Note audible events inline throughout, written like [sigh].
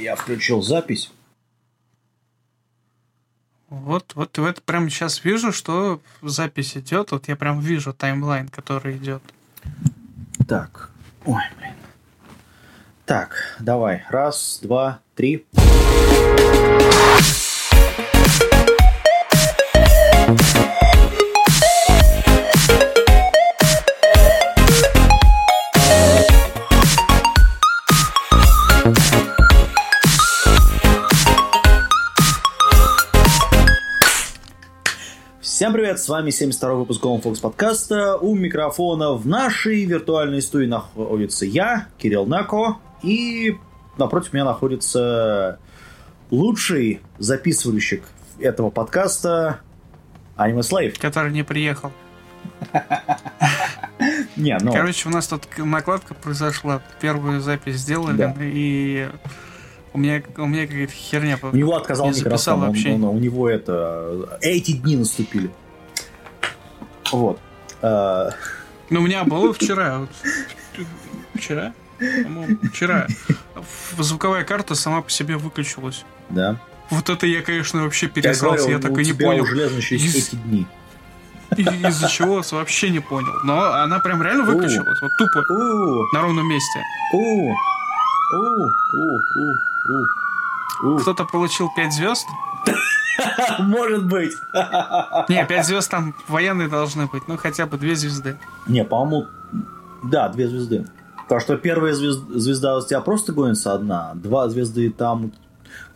Я включил запись. Вот, вот, вот прямо сейчас вижу, что запись идет. Вот я прям вижу таймлайн, который идет. Так. Ой, блин. Так, давай. Раз, два, три. Привет, с вами 72-й выпуск Fox подкаста. У микрофона в нашей виртуальной студии находится я, Кирилл Нако, и напротив меня находится лучший записывальщик этого подкаста Аниме Слейв. Который не приехал. [laughs] Не, ну... Короче, у нас тут накладка произошла. Первую запись сделали, Да. и у меня, у меня какая-то херня. У него отказал не микрофон, он- вообще. он- у него это... Эти дни наступили. Вот. Э, Ну, у меня было вчера. Вчера? Вчера. Звуковая карта сама по себе выключилась. Да. Вот это я, конечно, вообще Я пересрался. говорю, Я у такой не понял. Из- дни. И- Из-за чего вообще не понял. Но она прям реально выключилась. Вот тупо. На ровном месте. Кто-то получил 5 звезд. [laughs] Может быть. Не, 5 звезд там военные должны быть. Ну, хотя бы 2 звезды. Не, по-моему, да, две звезды. Потому что первая звез- звезда у тебя просто гонится одна, два звезды там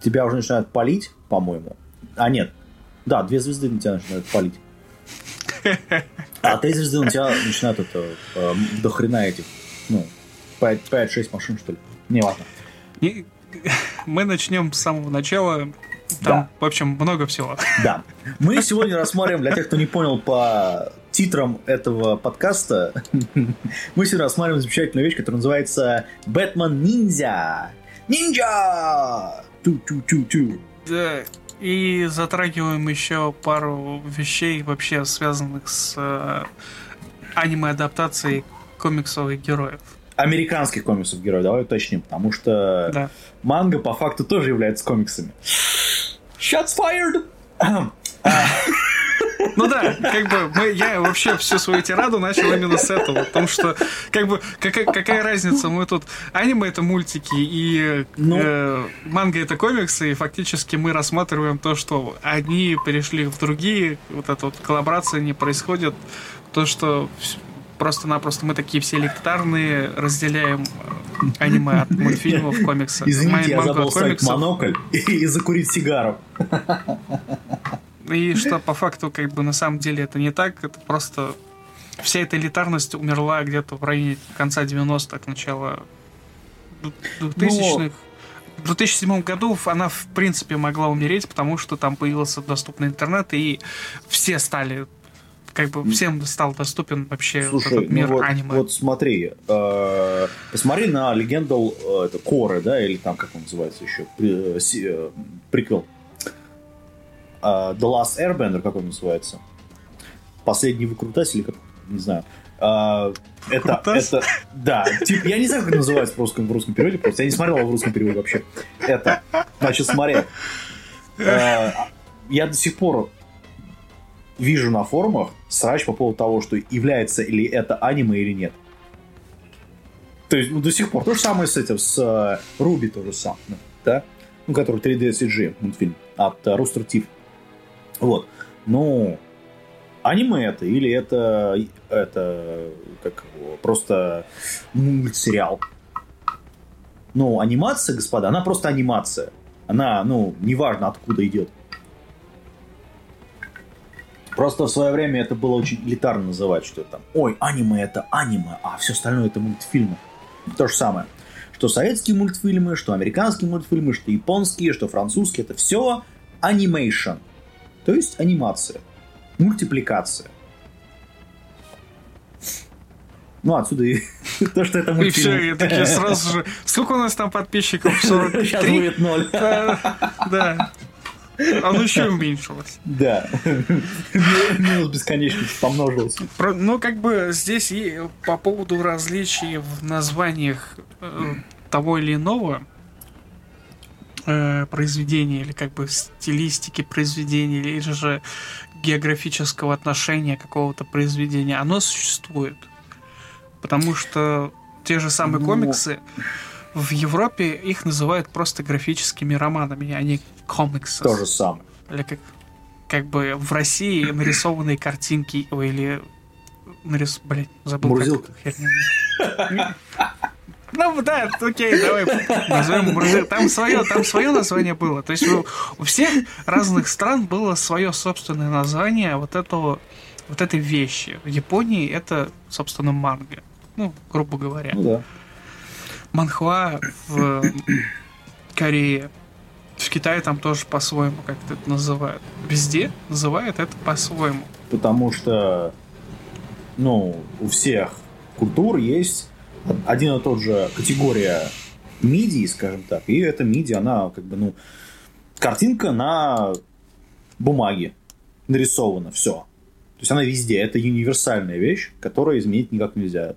тебя уже начинают палить, по-моему. А нет, да, две звезды на тебя начинают палить. А три звезды на тебя начинают это э, до хрена этих, ну, 5-6 машин, что ли. Не важно. И мы начнем с самого начала. Там, Да. в общем, много всего. [laughs] Да. Мы сегодня рассматриваем, для тех, кто не понял по титрам этого подкаста, [laughs] мы сегодня рассматриваем замечательную вещь, которая называется «Бэтмен Ниндзя». Ниндзя! Ту-ту-ту-ту. Да, и затрагиваем еще пару вещей, вообще связанных с э, аниме-адаптацией комиксовых героев. Американских комиксов героев, давай уточним, потому что Да. манга по факту тоже является комиксами. Shots fired! Ну да, как бы мы, я вообще всю свою тираду начал именно с этого, потому что как бы какая, какая разница, мы тут аниме это мультики и Ну. э, манга это комиксы, и фактически мы рассматриваем то, что одни перешли в другие, вот эта вот коллаборация не происходит, то что просто-напросто мы такие все элитарные, разделяем э, аниме от [laughs] мультфильмов, комиксов, Извините, я забыл ставить комиксов. монокль и, [laughs] и закурить сигару. И что по факту, как бы на самом деле это не так, это просто вся эта элитарность умерла где-то в районе конца 90-х, начала 2000-х. В 2007 году она, в принципе, могла умереть, потому что там появился доступный интернет, и все стали, как бы, всем стал доступен вообще вот Слушай, этот мир ну вот, аниме. вот смотри, э, посмотри на легендал э, это Коры, да, или там как он называется еще, при- э, си- э, приквел. Э, The Last Airbender, как он называется? Последний выкрутас или как, не знаю. Э, это, это, да, типа, я не знаю, как называется в русском, в русском переводе, просто я не смотрел его в русском переводе вообще. Это, значит, смотри, Э, я до сих пор вижу на форумах срач по поводу того, что является ли это аниме или нет. То есть, ну, до сих пор. То же самое с этим, с э, Руби то же самое, да? Ну, который 3D CG мультфильм от э, Rooster Teeth. Вот. Ну, аниме это или это, это как его, просто мультсериал? Ну, анимация, господа, она просто анимация. Она, ну, неважно откуда идет. Просто в свое время это было очень элитарно называть, что там, ой, аниме это аниме, а все остальное это мультфильмы. То же самое. Что советские мультфильмы, что американские мультфильмы, что японские, что французские, это все анимейшн. То есть анимация. Мультипликация. Ну, отсюда и [laughs] то, что это И мультфильм. все, и такие сразу же... Сколько у нас там подписчиков? [laughs] Сейчас 43? будет ноль. [laughs] Да. Оно еще уменьшилось. Да. Минус бесконечности помножилось. Про- ну, как бы здесь и по поводу различий в названиях э, того или иного, э, произведения или как бы стилистики произведения или же географического отношения какого-то произведения, оно существует. Потому что те же самые ну... комиксы в Европе их называют просто графическими романами, а не комиксы. То же самое. Или как, как бы в России нарисованные картинки или нарис... Блин, забыл. Мурзилка. Как ну да, окей, давай назовем Мурзилка. Там свое, там свое название было. То есть у, у всех разных стран было свое собственное название вот этого вот этой вещи. В Японии это, собственно, манга. Ну, грубо говоря. Ну да. Манхва в Корее. В Китае там тоже по-своему как-то это называют. Везде называют это по-своему. Потому что, ну, у всех культур есть один и тот же категория мидии, скажем так, и эта миди, она как бы, ну, картинка на бумаге нарисована, все. То есть она везде, это универсальная вещь, которую изменить никак нельзя.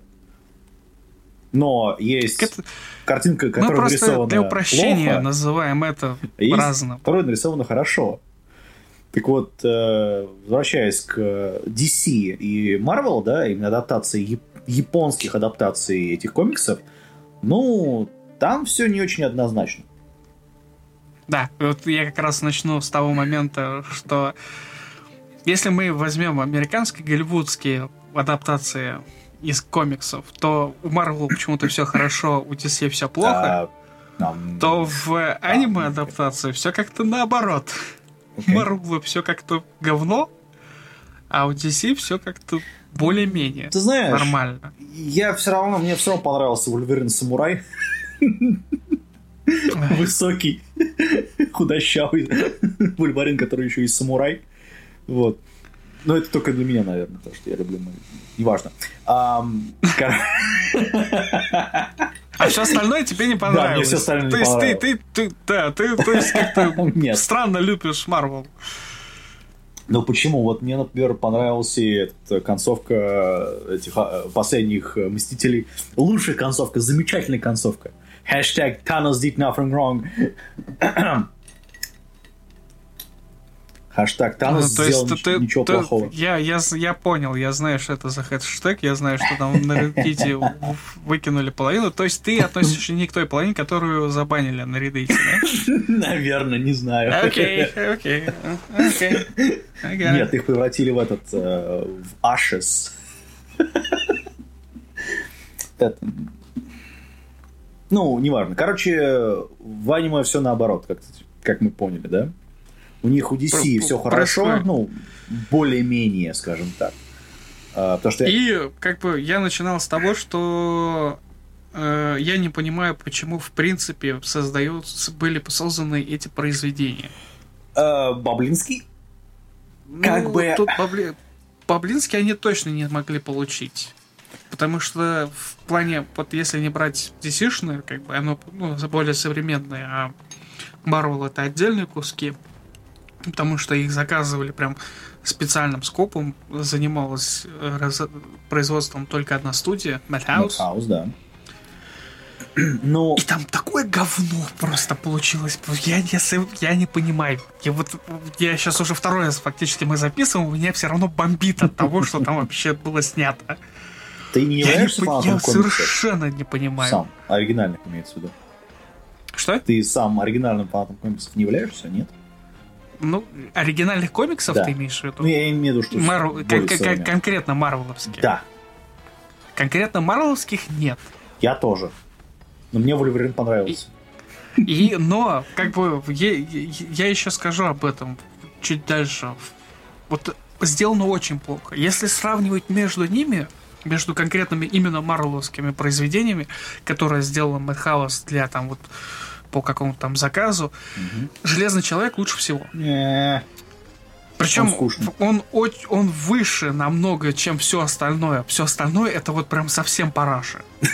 Но есть это... картинка, которая Мы просто нарисована для упрощения плохо, называем это есть разным. Которая нарисована хорошо. Так вот, э, возвращаясь к DC и Marvel, да, именно адаптации японских адаптаций этих комиксов, ну, там все не очень однозначно. Да, вот я как раз начну с того момента, что если мы возьмем американские голливудские адаптации из комиксов, то у Марвел почему-то все хорошо, у DC все плохо, то в аниме адаптации все как-то наоборот. Okay. Марвел все как-то говно, а у DC все как-то более-менее Ты знаешь, нормально. Я все равно, мне все равно понравился Вольверин Самурай. Высокий, худощавый Вульварин, который еще и самурай. Вот. Но это только для меня, наверное, потому что я люблю... Неважно. А все остальное тебе не понравилось. Да, мне все остальное то есть ты, ты, ты, да, ты, то есть как-то [laughs] странно любишь Марвел. Но почему? Вот мне, например, понравилась эта концовка этих а, последних Мстителей. Лучшая концовка, замечательная концовка. Hashtag Thanos did nothing wrong. [clears throat] Хаштаг Танос ну, сделал есть, ты, ничего ты, плохого. Я, я, я понял, я знаю, что это за хэштег, я знаю, что там на Reddit выкинули половину. То есть ты относишься не к той половине, которую забанили на Reddit, да? [laughs] Наверное, не знаю. Окей, окей, окей. Нет, их превратили в этот, э, в Ashes. [laughs] Ну, неважно. Короче, в аниме все наоборот, как, как мы поняли, да? У них у DC все хорошо, ну, более-менее, скажем так. А, потому что... И как бы я начинал с того, что э, я не понимаю, почему в принципе создаются, были созданы эти произведения. Э, Баблинский? Ну, как бы... Тут Бабли... Баблинский они точно не могли получить. Потому что в плане, вот если не брать DC-шное, как бы оно ну, более современное, а Marvel это отдельные куски, потому что их заказывали прям специальным скопом, занималась э, раз... производством только одна студия, Madhouse. Madhouse, да. [clears throat] Но... И там такое говно просто получилось. Я, я, я не понимаю. Я вот я сейчас уже второй раз фактически мы записываем, меня все равно бомбит от того, что там вообще было снято. Ты не являешься я, не, я совершенно не понимаю. Сам, оригинальных имеется в виду. Что? Ты сам оригинальным фанатом комиксов не являешься, нет? Ну, оригинальных комиксов да. ты имеешь в виду? Ну, я имею в виду, что... Мар... Кон- кон- конкретно марвеловских? Да. Конкретно марвеловских нет. Я тоже. Но мне Вольверин понравился. И, и, но, как бы, я, я еще скажу об этом чуть дальше. Вот сделано очень плохо. Если сравнивать между ними, между конкретными именно марвеловскими произведениями, которые сделала Мэтхаус для там вот по какому-то там заказу. Угу. Железный человек лучше всего. Не. Причем он, он, он выше намного, чем все остальное. Все остальное это вот прям совсем параша. [laughs]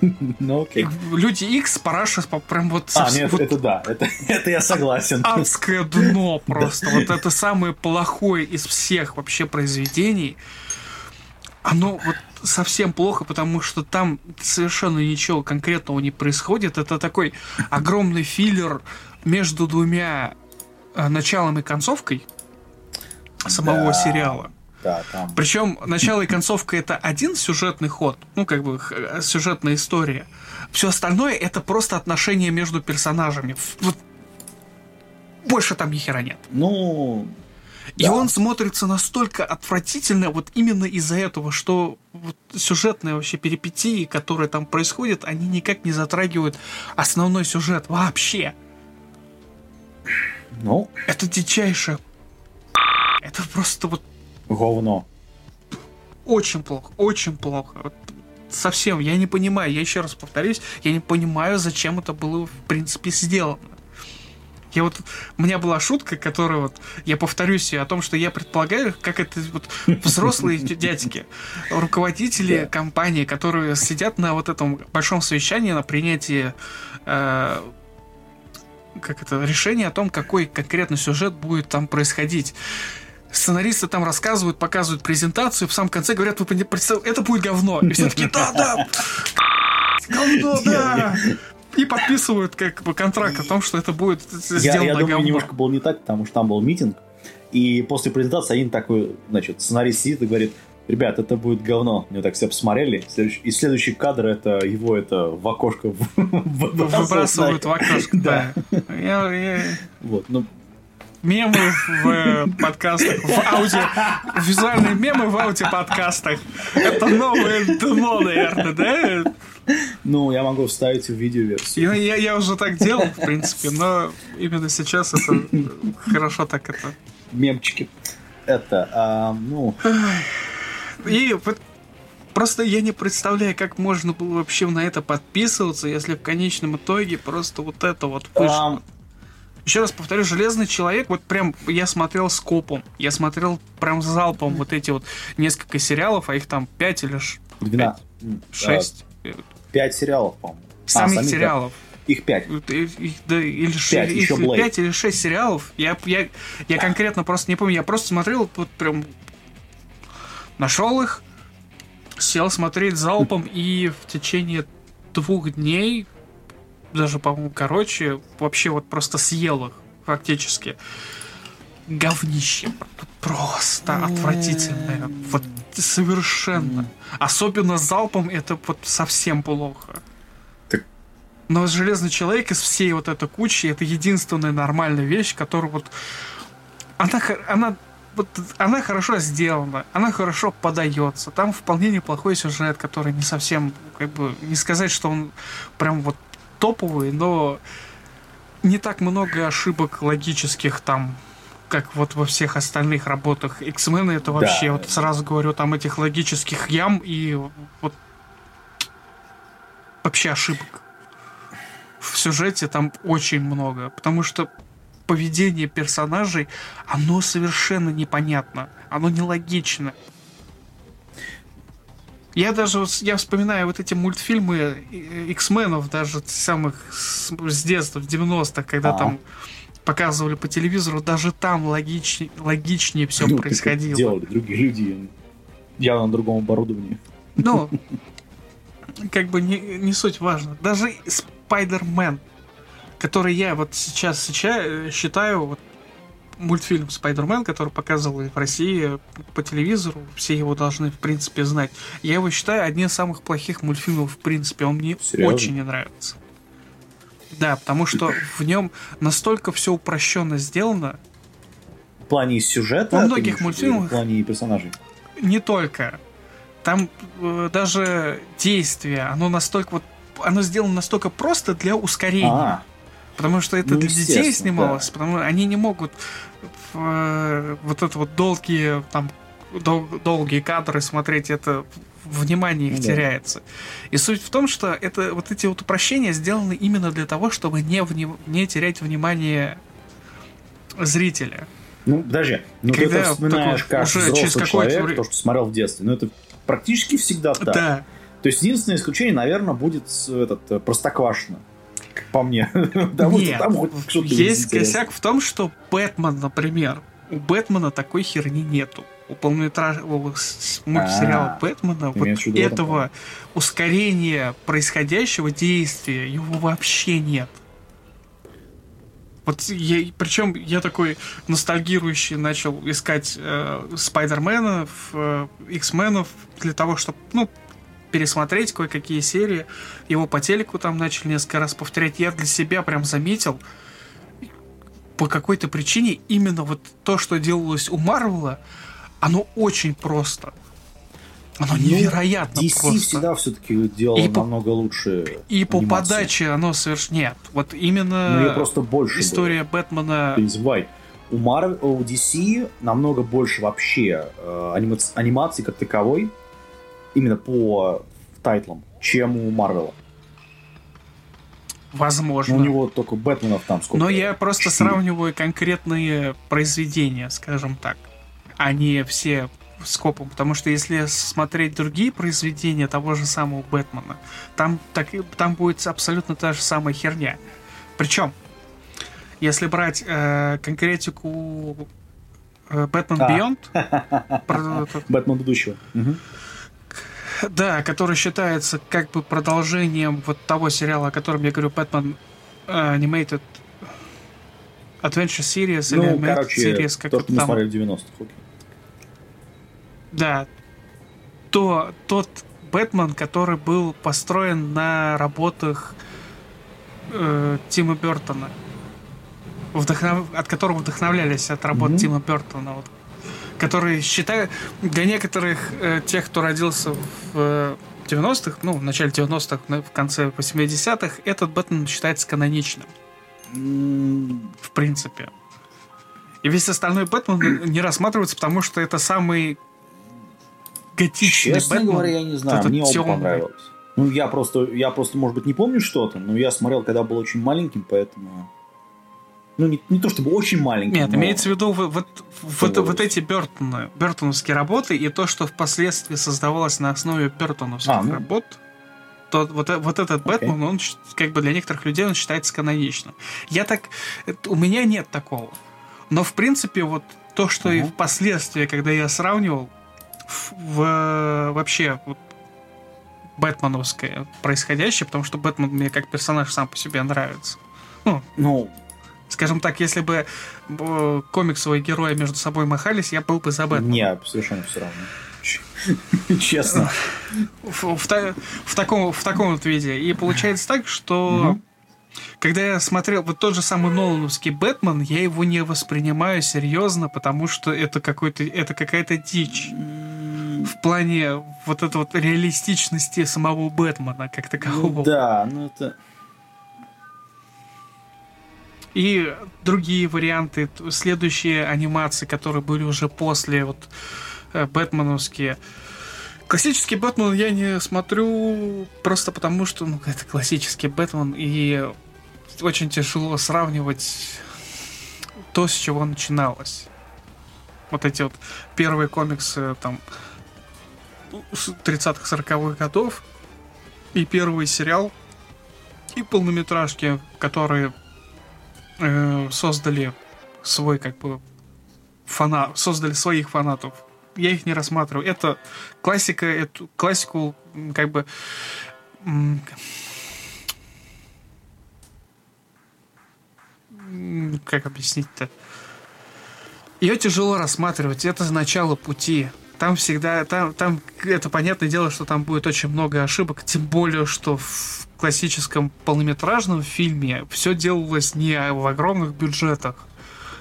Ну окей. Люди X параша прям вот... А, нет, вот это да, это, это я согласен. Адское дно [laughs] просто. Вот это самое плохое из всех вообще произведений. Оно вот совсем плохо, потому что там совершенно ничего конкретного не происходит. Это такой огромный филлер между двумя э, началом и концовкой самого Да. сериала. Да, там. Причем начало и концовка это один сюжетный ход, ну как бы х- сюжетная история. Все остальное это просто отношения между персонажами. Вот больше там ни хера нет. Ну, И Да. он смотрится настолько отвратительно вот именно из-за этого, что вот сюжетные вообще перипетии, которые там происходят, они никак не затрагивают основной сюжет вообще. ну, Это дичайшее. [laughs] Это просто вот говно. очень плохо, очень плохо. Вот совсем, я не понимаю, я еще раз повторюсь, я не понимаю, зачем это было в принципе сделано. Я вот, у меня была шутка, которая вот, я повторюсь о том, что я предполагаю, как это вот взрослые [laughs] дядьки, руководители компании, которые сидят на вот этом большом совещании на принятии э, как это, решение о том, какой конкретно сюжет будет там происходить. Сценаристы там рассказывают, показывают презентацию, в самом конце говорят, вы пони- представ- это будет говно. И все таки да, да, [laughs] говно, да. И подписывают как бы контракт о том, что это будет Я, сделано я думаю, говно. немножко было не так, потому что там был митинг, и после презентации один такой, значит, сценарист сидит и говорит, ребят, это будет говно. Мне так все посмотрели. Следующий- И следующий кадр это его это в окошко [laughs] выбрасывают. Выбрасывают в окошко, [laughs] да. Я- я- Вот, ну, Мемы в э, подкастах, в аудио, визуальные мемы в аудиоподкастах. Это новое дно, наверное, да? ну, я могу вставить в видеоверсию. Я, я, я уже так делал, в принципе, но именно сейчас это хорошо так это. Мемчики. Это, а, ну, И вот просто я не представляю, как можно было вообще на это подписываться, если в конечном итоге просто вот это вот вышло. Еще раз повторю, Железный человек, вот прям я смотрел с копом, я смотрел прям залпом вот эти вот несколько сериалов, а их там 5 или 12, м, 6 а, пять сериалов, по-моему. А, самих сериалов. Их пять. Их, да, или Пять, еще Blade. 5 или 6 сериалов. Я, я, я конкретно просто не помню. Я просто смотрел, вот прям нашел их, сел смотреть залпом и в течение двух дней, даже, по-моему, короче, вообще вот просто съел их фактически. Говнище. Просто отвратительное. Вот совершенно. Особенно залпом это вот совсем плохо. Но Железный Человек из всей вот этой кучи это единственная нормальная вещь, которая вот... Она, она, вот, она хорошо сделана, она хорошо подается. Там вполне неплохой сюжет, который не совсем, как бы, не сказать, что он прям вот топовый, но не так много ошибок логических там, как вот во всех остальных работах X-Men, это вообще, Да. вот сразу говорю, там этих логических ям и вот вообще ошибок. В сюжете там очень много, потому что поведение персонажей, оно совершенно непонятно, оно нелогично. Я даже я вспоминаю вот эти мультфильмы э, X-менов, даже самых с, с детства, в 90-х, когда А. там показывали по телевизору, даже там логичнее, логичнее все Ну, происходило. Делали другие люди. Явно на другом оборудовании. Но, [laughs] как бы не, не суть важно. Даже Спайдермен, который я вот сейчас, сейчас считаю вот, мультфильм Спайдермен, который показывал в России по телевизору, все его должны, в принципе, знать. Я его считаю одним из самых плохих мультфильмов, в принципе. Он мне Серьезно? очень не нравится. Да, потому что в нем настолько все упрощенно сделано, В плане сюжета. Во многих мультфильмах- В плане персонажей. не только. Там э, даже действие, оно настолько вот оно сделано настолько просто для ускорения. А, Потому что это Ну, для детей снималось, да. потому что они не могут вот это вот долгие там дол- долгие кадры смотреть, это внимание их да. теряется. И суть в том, что это вот эти вот упрощения сделаны именно для того, чтобы не, вни- не терять внимание зрителя. ну подожди. Ну ты Когда это вспоминаешь такой как уже взрослый через человек, время- то, что смотрел в детстве. Ну это практически всегда так. Да. То есть единственное исключение, наверное, будет этот э, Простоквашино. Как по мне. [laughs] Потому что Нет, там хоть что-то есть интересное. косяк в том, что Бэтмен, например, у Бэтмена такой херни нету. у полнометражного мультсериала А, Бэтмена ты вот этого ускорения происходящего действия его вообще нет. Вот я, причем я такой ностальгирующий начал искать э, Спайдермена, э, X-менов для того, чтобы, ну, пересмотреть кое-какие серии. Его по телеку там начали несколько раз повторять. Я для себя прям заметил, по какой-то причине именно вот то, что делалось у Марвела, оно очень просто. Оно Ну, невероятно DC просто. всегда все-таки делал И по- намного лучше И по подаче оно совершенно... Нет, вот Ну, именно ее просто больше история Бэтмена... было. Ты не забывай. У, Marvel, у DC намного больше вообще э, анимац- анимации как таковой, именно по тайтлам, чем у Марвела. Возможно. Ну, у него только Бэтменов там сколько? Но я просто Четыре. сравниваю конкретные произведения, скажем так, а не все скопом. Потому что если смотреть другие произведения того же самого Бэтмена, там, так, там будет абсолютно та же самая херня. Причем, если брать э, конкретику э, Бэтмен А. Beyond, [laughs] Бэтмен будущего. Мгм. Да, который считается как бы продолжением вот того сериала, о котором я говорю, Batman э, Animated Adventure Series или Ну, Animated короче, Series, как то, это там. в 90-х. окей. Да. То, тот Бэтмен, который был построен на работах э, Тима Бертона. Вдохнов- От которого вдохновлялись от работ Мгм. Тима Бертона. Вот. Которые считают... Для некоторых э, тех, кто родился в э, 90-х, ну, в начале 90-х, на- в конце 80-х, этот Бэтмен считается каноничным, в принципе. И весь остальной Бэтмен [clears throat] не рассматривается, потому что это самый готичный Честно Бэтмен. говоря, я не знаю, мне оба тёмный. понравилось. Ну, я просто, я просто, может быть, не помню что-то, но я смотрел, когда был очень маленьким, поэтому... Ну, не, не то чтобы очень маленьким, Нет, но- имеется в виду вот, вот, вот, эти Бертоны, Бертоновские работы и то, что впоследствии создавалось на основе Бертоновских А, ну. работ, то вот, э- вот этот Окей. Бэтмен, он как бы для некоторых людей он считается каноничным. Я так... это- У меня нет такого. Но, в принципе, вот то, что и Ага. впоследствии, когда я сравнивал в, в- вообще вот, бэтменовское происходящее, потому что Бэтмен мне как персонаж сам по себе нравится. Ну, Ну, Скажем так, если бы комиксовые герои между собой махались, я был бы за Бэтмена. не, совершенно все равно. [laughs] Честно. В, в та- в таком, в таком вот виде. И получается так, что когда я смотрел вот тот же самый Нолановский Бэтмен, я его не воспринимаю серьезно, потому что это какой-то это какая-то дичь. В плане вот этой вот реалистичности самого Бэтмена как такового. Ну Да, ну это... И другие варианты, следующие анимации, которые были уже после вот э, Бэтменовские. Классический Бэтмен я не смотрю просто потому, что ну, это классический Бэтмен, и очень тяжело сравнивать то, с чего начиналось. Вот эти вот первые комиксы там с 30-х, 40-х годов, и первый сериал, и полнометражки, которые э, создали свой как бы фанат, создали своих фанатов. Я их не рассматриваю. Это классика, эту классику как бы как объяснить-то? Ее тяжело рассматривать. Это начало пути. Там всегда, там, там, это понятное дело, что там будет очень много ошибок, тем более, что в классическом полнометражном фильме все делалось не в огромных бюджетах,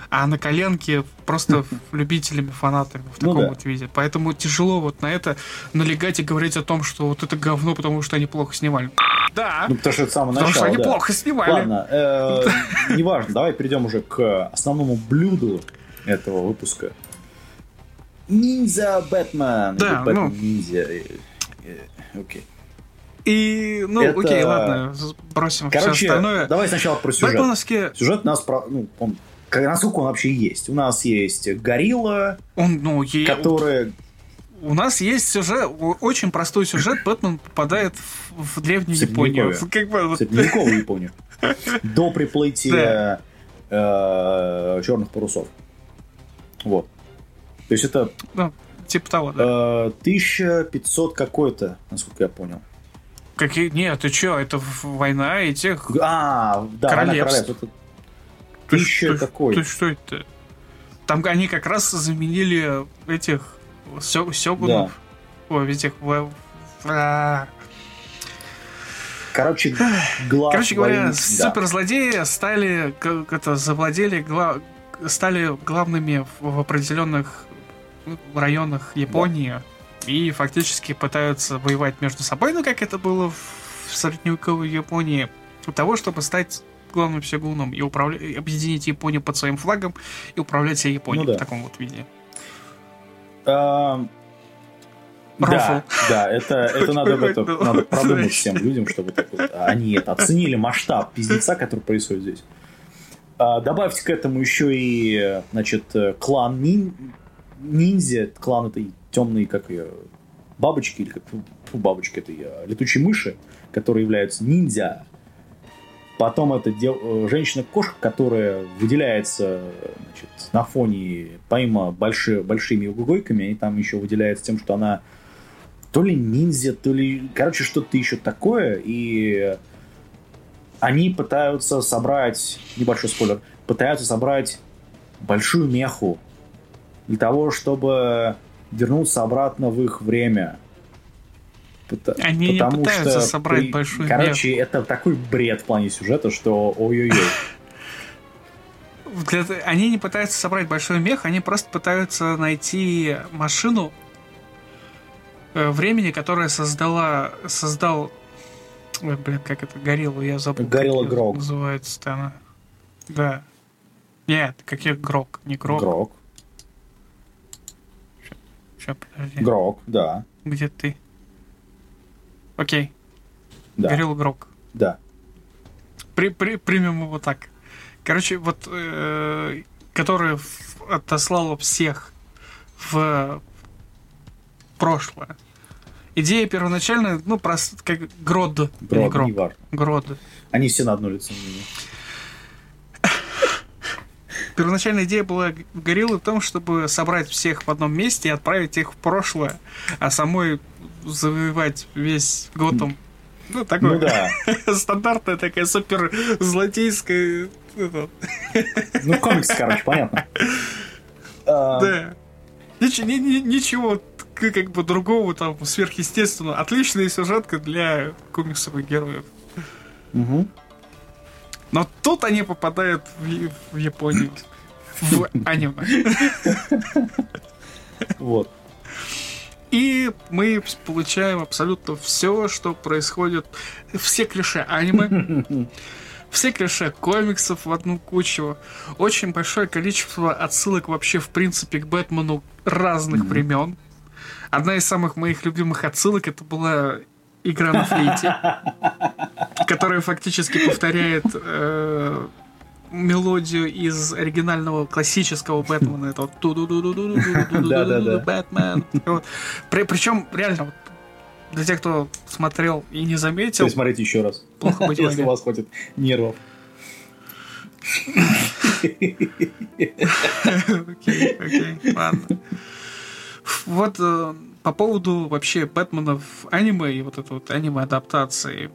а на коленке просто любителями, фанатами в Ну таком да. вот виде. Поэтому тяжело вот на это налегать и говорить о том, что вот это говно, потому что они плохо снимали. Да, Ну, потому что это с самого потому что они да. плохо снимали. Ладно, э, [laughs] неважно, давай перейдем уже к основному блюду этого выпуска. Ниндзя Бэтмен. Да, Бэтмен ну. Ниндзя. э, э, Окей. И, ну, Это- окей, ладно, бросим все Короче, остальное. давай сначала про сюжет. Бэтменовские, Сюжет у нас, про, ну, он, как- насколько он вообще есть. У нас есть горилла, он, ну, е- которая... у нас есть сюжет, очень простой сюжет, Бэтмен попадает в, в древнюю Японию. [laughs] Как бы, вот- Средневековую Японию. До приплытия черных парусов. Вот. То есть это Ну, типа того, да. э, 1500 какой-то, насколько я понял. Какие... Нет, ты чё, это война и тех... А, да, «Война Королевств. королевств». Это Ты какой? Ты что это? Там они как раз заменили этих сё- сёгунов. Ой, этих... а. Короче, глав Короче говоря, войны- да. суперзлодеи стали, как это, завладели, гла- стали главными в, определенных районах Японии и фактически пытаются воевать между собой, ну как это было в средневековой Японии, для того, чтобы стать главным сёгуном и управля- объединить Японию под своим флагом и управлять всей Японией Ну да. в таком вот виде. А, Рофл. Да, да, это, это надо, в это, [laughs] Ну, надо продумать всем людям, чтобы так вот они это оценили масштаб пиздеца, который происходит здесь. А, добавьте к этому еще и, значит, клан нин- ниндзя, клан этой темной, как ее, бабочки, или как фу, бабочки этой э, летучей мыши, которые являются ниндзя. Потом это дев- э, женщина-кошка, которая выделяется значит, на фоне, помимо больши- большими угойками, они там еще выделяется тем, что она то ли ниндзя, то ли... Короче, что-то еще такое, и они пытаются собрать, небольшой спойлер, пытаются собрать большую меху для того, чтобы вернуться обратно в их время. Они не потому пытаются что собрать при- большую Короче, это такой бред в плане сюжета, что ой-ой-ой. Для- Они не пытаются собрать большой мех, они просто пытаются найти машину э, времени, которая создала, создал, блин, как это, Гориллу, я забыл. как Горилла Грог. Называется она. Да. Нет, каких Грок, не Грок. Грок. Ща, подожди. Грок, да. Где ты? Окей, Да. Горилла Грок. Да. При, при- примем его так. Короче, вот э, который отослал всех в прошлое. Идея первоначальная, ну, просто как Грод. или Грок, Грок. неважно. Грод. Они все на одно лицо. Первоначальная идея была гориллы в том, чтобы собрать всех в одном месте и отправить их в прошлое, а самой завоевать весь Готэм. Ну, такое Ну да. [laughs] стандартная такая супер злодейская... Ну, в комиксе, короче, понятно. А, Да. Нич- ни- ни- ничего как бы другого там сверхъестественного. Отличная сюжетка для комиксовых героев. мгм. Но тут они попадают в, в Японию. В аниме. Вот. И мы получаем абсолютно все, что происходит. Все клише аниме, все клише комиксов в одну кучу. Очень большое количество отсылок вообще, в принципе, к Бэтмену разных времен. Одна из самых моих любимых отсылок это была игра на флейте, которая фактически повторяет э, мелодию из оригинального классического Бэтмена. Это вот. Бэтмен. Причем, реально, для тех, кто смотрел и не заметил, Пересмотрите еще раз. Если у вас хватит нервов. Окей, окей, ладно. Вот по поводу вообще Бэтмена в аниме и вот это вот аниме-адаптации.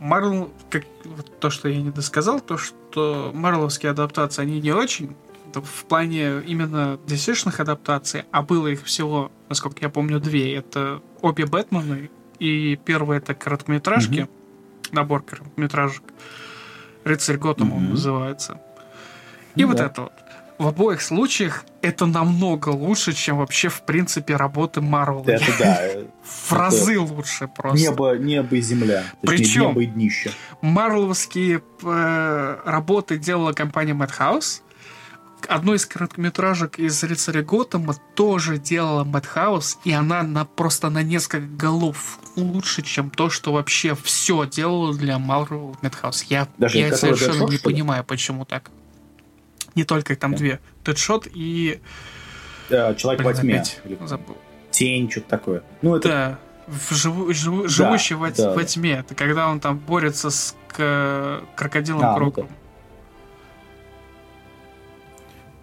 Марвел, как вот то, что я не досказал, то, что марловские адаптации, они не очень в плане именно dc адаптаций, а было их всего, насколько я помню, две. Это обе Бэтмены, и первая это короткометражки, Мгм. набор короткометражек. Рыцарь Готэма он Мгм. называется. И Ну вот да. это вот. В обоих случаях это намного лучше, чем вообще, в принципе, работы Марвел. Это [laughs] да. В разы лучше просто. Небо, небо и земля. Причем- небо и днище. Марвеловские э, работы делала компания Madhouse. Одну из короткометражек из «Рыцаря Готэма» тоже делала Madhouse, и она на, просто на несколько голов лучше, чем то, что вообще все делала для Marvel Madhouse. Я, Даже я совершенно не понимаю, почему так. Не только их там Да. две. Deadshot и... Э, Человек во Блин, тьме. опять Или забыл. Тень, что-то такое. Ну, это Да, в живу- живу- живущий во, да, во да. тьме. Это когда он там борется с к- крокодилом А, ну Кроком.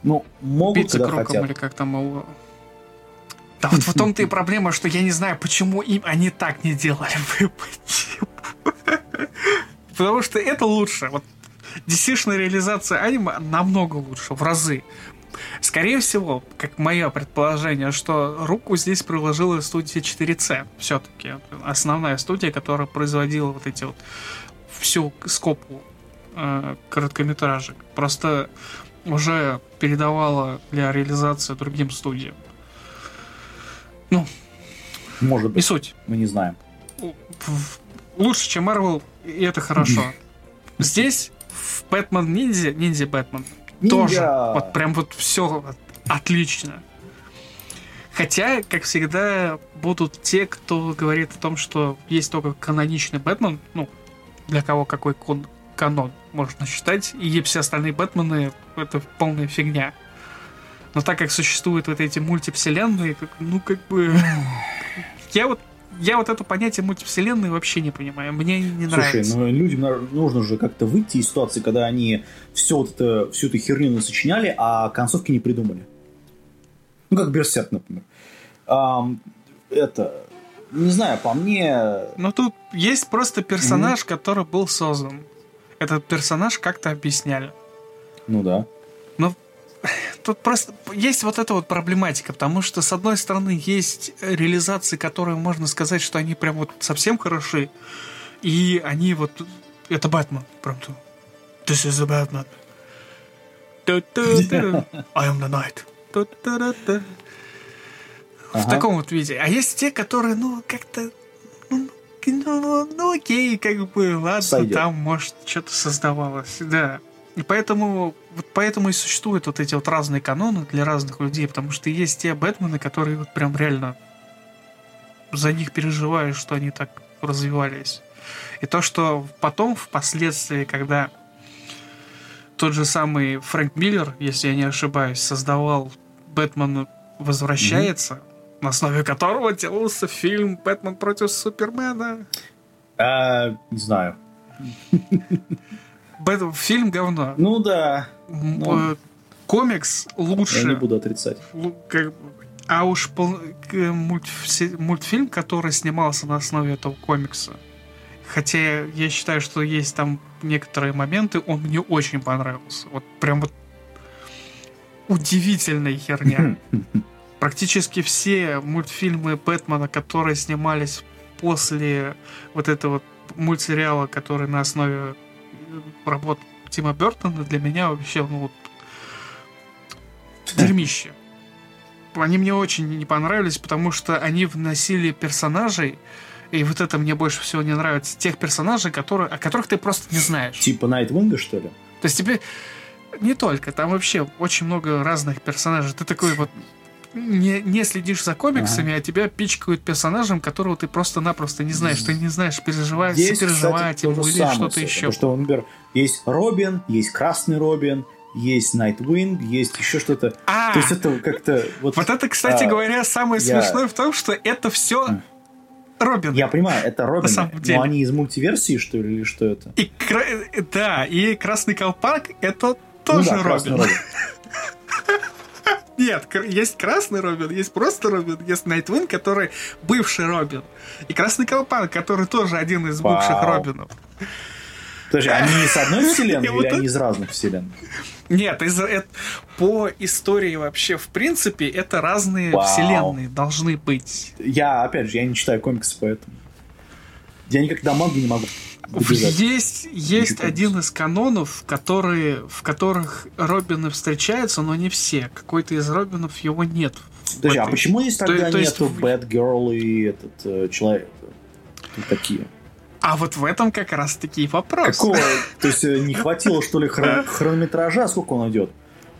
Ну, могут, Пицца когда Кроком хотят. или как там его. Да вот в том-то и [laughs] проблема, что я не знаю, почему им они так не делали. [laughs] Потому что это лучше. Вот DC-шная реализация аниме намного лучше, в разы. Скорее всего, как мое предположение, что руку здесь приложила студия 4C. Все-таки основная студия, которая производила вот эти вот всю скопу э, короткометражек. Просто уже передавала для реализации другим студиям. Ну, Может быть. не суть. Мы не знаем. Лучше, чем Marvel, и это хорошо. [clears throat] Здесь в Бэтмен Ниндзя, Ниндзя Бэтмен, тоже вот прям вот все отлично. Хотя, как всегда, будут те, кто говорит о том, что есть только каноничный Бэтмен, ну, для кого какой кон канон можно считать, и все остальные Бэтмены это полная фигня. Но так как существуют вот эти мультивселенные, ну, как бы... Я вот я вот это понятие мультивселенной вообще не понимаю. Мне не Слушай, нравится. ну людям нужно же как-то выйти из ситуации, когда они все вот это, всю эту херню насочиняли, а концовки не придумали. Ну, как Берсерк, например. Ам, это, не знаю, по мне... Но тут есть просто персонаж, который был создан. Этот персонаж как-то объясняли. Ну да. Но тут просто есть вот эта вот проблематика, потому что, с одной стороны, есть реализации, которые можно сказать, что они прям вот совсем хороши, и они вот... Это Бэтмен, прям то. This is the Batman. I am the night. Ту-ту-ту-ту. В таком вот виде. А есть те, которые, ну, как-то... Ну, ну, ну, окей, как бы, ладно, там, может, что-то создавалось, да. И поэтому, вот поэтому и существуют вот эти вот разные каноны для разных людей, потому что есть те Бэтмены, которые вот прям реально за них переживаешь, что они так развивались. И то, что потом, впоследствии, когда тот же самый Фрэнк Миллер, если я не ошибаюсь, создавал «Бэтмен возвращается», на основе которого делался фильм «Бэтмен против Супермена». А, не знаю. Фильм говно. Ну да, ну. э, Комикс я не лучше. буду отрицать. А уж пол- мультфи- мультфильм, который снимался на основе этого комикса, хотя я считаю, что есть там некоторые моменты, он мне очень понравился. Вот прям вот удивительная херня. [laughs] Практически все мультфильмы Бэтмена, которые снимались после вот этого мультсериала, который на основе работ Тима Бертона, для меня вообще, ну, вот, дерьмище. Они мне очень не понравились, потому что они вносили персонажей, и вот это мне больше всего не нравится, тех персонажей, которые, о которых ты просто не знаешь. Типа Найтвинга, что ли? То есть тебе не только, там вообще очень много разных персонажей. Ты такой вот не, не следишь за комиксами, а тебя пичкают персонажем, которого ты просто-напросто не знаешь. Ты не знаешь, переживать, Есть, сопереживать кстати, ему или что-то еще. Потому что, например, есть Робин, есть Красный Робин, есть Найтвинг, есть еще что-то. А, То есть это как-то... Вот, вот это, кстати а, говоря, самое я- смешное в том, что это все А. Робин. Я понимаю, это Робин, самом деле. но они из мультиверсии, что ли, или что это? И э, да, и Красный Колпак это тоже ну да, Красный Робин. [laughs] Нет, есть Красный Робин, есть просто Робин, есть Найтвин, который бывший Робин. И Красный Колпак, который тоже один из бывших Вау. Робинов. Подожди, они из одной [laughs] вселенной или это- они из разных вселенных? Нет, из э- по истории вообще, в принципе, это разные Вау. вселенные должны быть. Я, опять же, я не читаю комиксы, поэтому... Я никак до манги не могу добежать. Есть, есть Ничего один из канонов, которые, в которых Робины встречаются, но не все. Какой-то из Робинов его нет. Подожди, а этой- почему есть То- тогда то есть нету в- Bad Girl и этот э, человек? Тут такие. А вот в этом как раз таки и вопрос. Какого? [laughs] То есть э, не хватило, что ли, хрон- хронометража? Сколько он идет?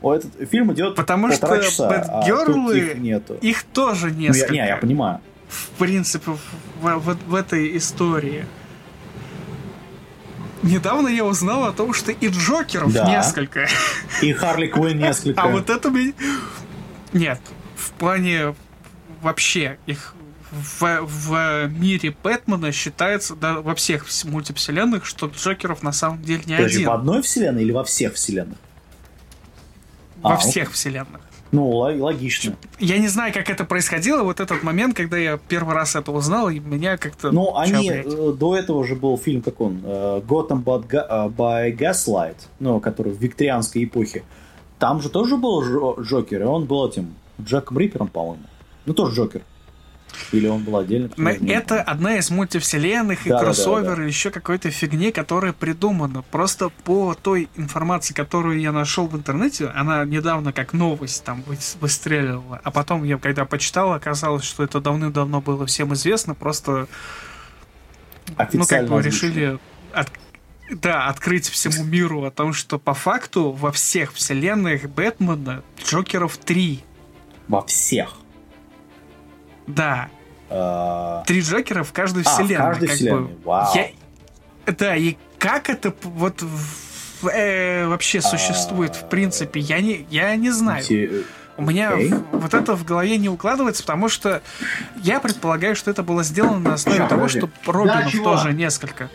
О, этот фильм идет Потому что часа, Bad а Girl тут их нету. Их тоже Ну, я, несколько. не, я понимаю. В принципе, в, в- в этой истории. Недавно я узнал о том, что и Джокеров Да. несколько. И Харли Квинн несколько. А вот это меня... Нет, в плане вообще их в, в мире Бэтмена считается, да, во всех вс- мультивселенных, что Джокеров на самом деле не Подожди, один. в одной вселенной или во всех вселенных? Во А, всех вселенных. Ну, логично. Я не знаю, как это происходило, вот этот момент, когда я первый раз это узнал, и меня как-то... Ну, они... Блядь? Э, до этого же был фильм, как он, э, Gotham by Gaslight, ну, который в викторианской эпохе. Там же тоже был Джокер, и он был этим Джеком Рипером, по-моему. Ну, тоже Джокер. Или он был отдельно? Это одна из мультивселенных и да, кроссовер, да, да, да. и еще какой-то фигни, которая придумана. Просто по той информации, которую я нашел в интернете, она недавно как новость там выстреливала. А потом я, когда почитал, оказалось, что это давным-давно было всем известно. Просто Официально ну, как бы решили от, да, открыть всему миру о том, что по факту во всех вселенных Бэтмена Джокеров три. Во всех? Да. А... Три Джокера в каждой а, вселенной. В каждой как вселенной. Бы. Вау. Я... Да, и как это вот э, вообще существует, в принципе, я не, я не знаю. У меня okay. вот это в голове не укладывается, потому что я предполагаю, что это было сделано на основе того, что Робинов да, тоже несколько.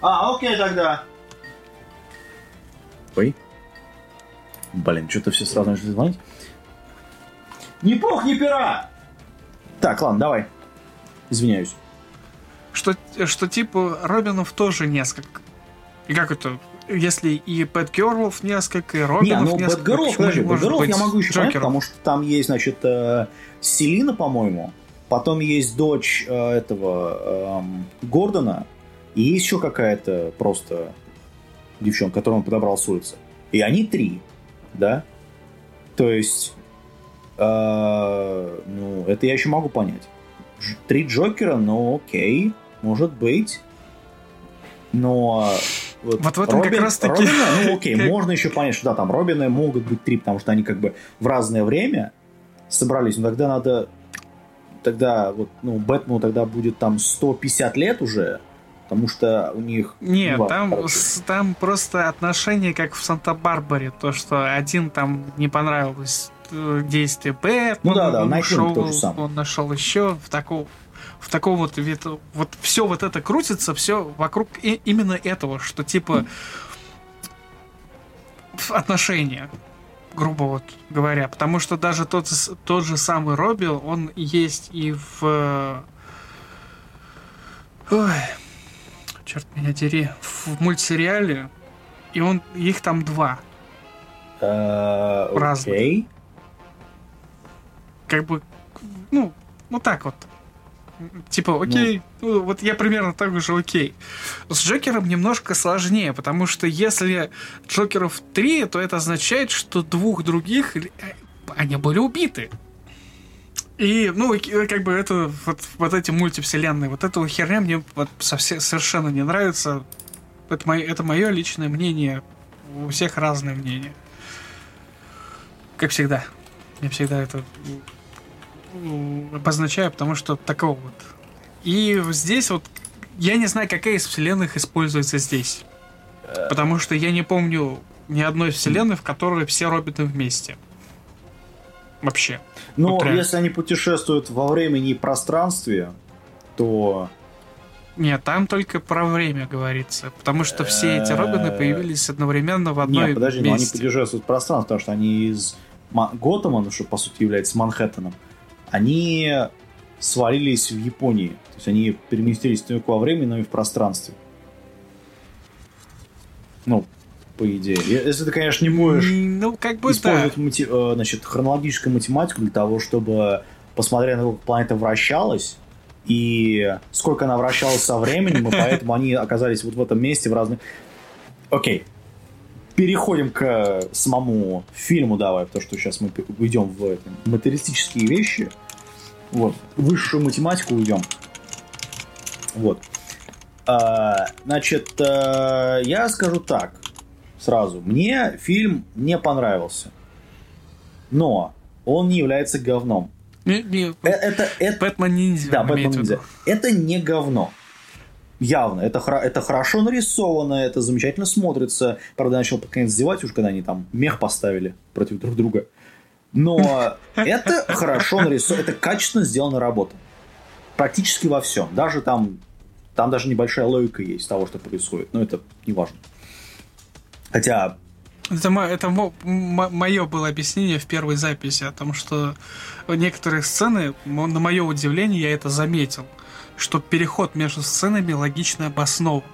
А, окей, тогда. Ой. Блин, что-то все сразу начали звонить. Ни пух, ни пера! Так, ладно, давай. Извиняюсь. Что, что типа Робинов тоже несколько. И как это? Если и Бэтгерлов несколько, и Робинов не, ну, несколько. Бэтгерлов, подожди, Бэтгерлов я могу еще понять, потому что там есть, значит, э, Селина, по-моему, потом есть дочь э, этого э, Гордона, и еще какая-то просто девчонка, которую он подобрал с улицы. И они три, да? То есть а, ну, это я еще могу понять. Три Джокера, ну окей, может быть. Но вот, вот в этом Робин, как раз таки... Робина, ну [laughs] окей, как... можно еще понять, что да, там Робины могут быть три, потому что они как бы в разное время собрались, но тогда надо тогда вот, ну, Бэтмену тогда будет там 150 лет уже, потому что у них... Нет, два, там, там просто отношения как в Санта-Барбаре, то, что один там не понравилось действие Бэтмена. Ну да, да, он нашел. Он нашел еще в таком в таком вот вид, вот все вот это крутится, все вокруг и, именно этого, что типа отношения, грубо вот говоря, потому что даже тот тот же самый Робил, он есть и в Ой, черт меня дери, в мультсериале, и он их там два. Uh, Разных. Как бы, ну, ну так вот. Типа, окей, ну. ну, вот я примерно так же окей. С Джокером немножко сложнее, потому что если Джокеров три, то это означает, что двух других э, они были убиты. И, ну, как бы это, вот, вот эти мультивселенные, вот эта херня мне вот совсем, совершенно не нравится. Это мое, это мое личное мнение. У всех разное мнение. Как всегда. Мне всегда это обозначаю, потому что такого вот. И здесь вот я не знаю, какая из вселенных используется здесь. Потому что я не помню ни одной вселенной, в которой все Робины вместе. Вообще. Ну, вот если они путешествуют во времени и пространстве, то... Нет, там только про время говорится. Потому что все эти Робины появились одновременно в одной Нет, подожди, но они путешествуют в пространстве, потому что они из Готэма, ну, что по сути является Манхэттеном, они свалились в Японии. То есть они переместились не только во времени, но и в пространстве. Ну, по идее. Если ты, конечно, не можешь ну, как бы использовать да. мати- э, значит, хронологическую математику для того, чтобы посмотреть, на как планета вращалась, и сколько она вращалась со временем, и поэтому они оказались вот в этом месте в разных... Окей. Переходим к самому фильму, давай, потому что сейчас мы уйдем в это, материалистические вещи. Вот. Высшую математику уйдем. Вот. А, значит, а, я скажу так сразу. Мне фильм не понравился. Но он не является говном. Не, не, э, это, это, Бэтмен ниндзя. Да, Бэтмен ниндзя. Это не говно. Явно. Это, это хорошо нарисовано, это замечательно смотрится. Правда, начал под конец издевать, уж когда они там мех поставили против друг друга. Но [laughs] это хорошо нарисовано, это качественно сделана работа. Практически во всем. Даже там, там даже небольшая логика есть того, что происходит. Но это не важно. Хотя Это, это мое было объяснение в первой записи о том, что некоторые сцены, на мое удивление, я это заметил, что переход между сценами логично обоснован.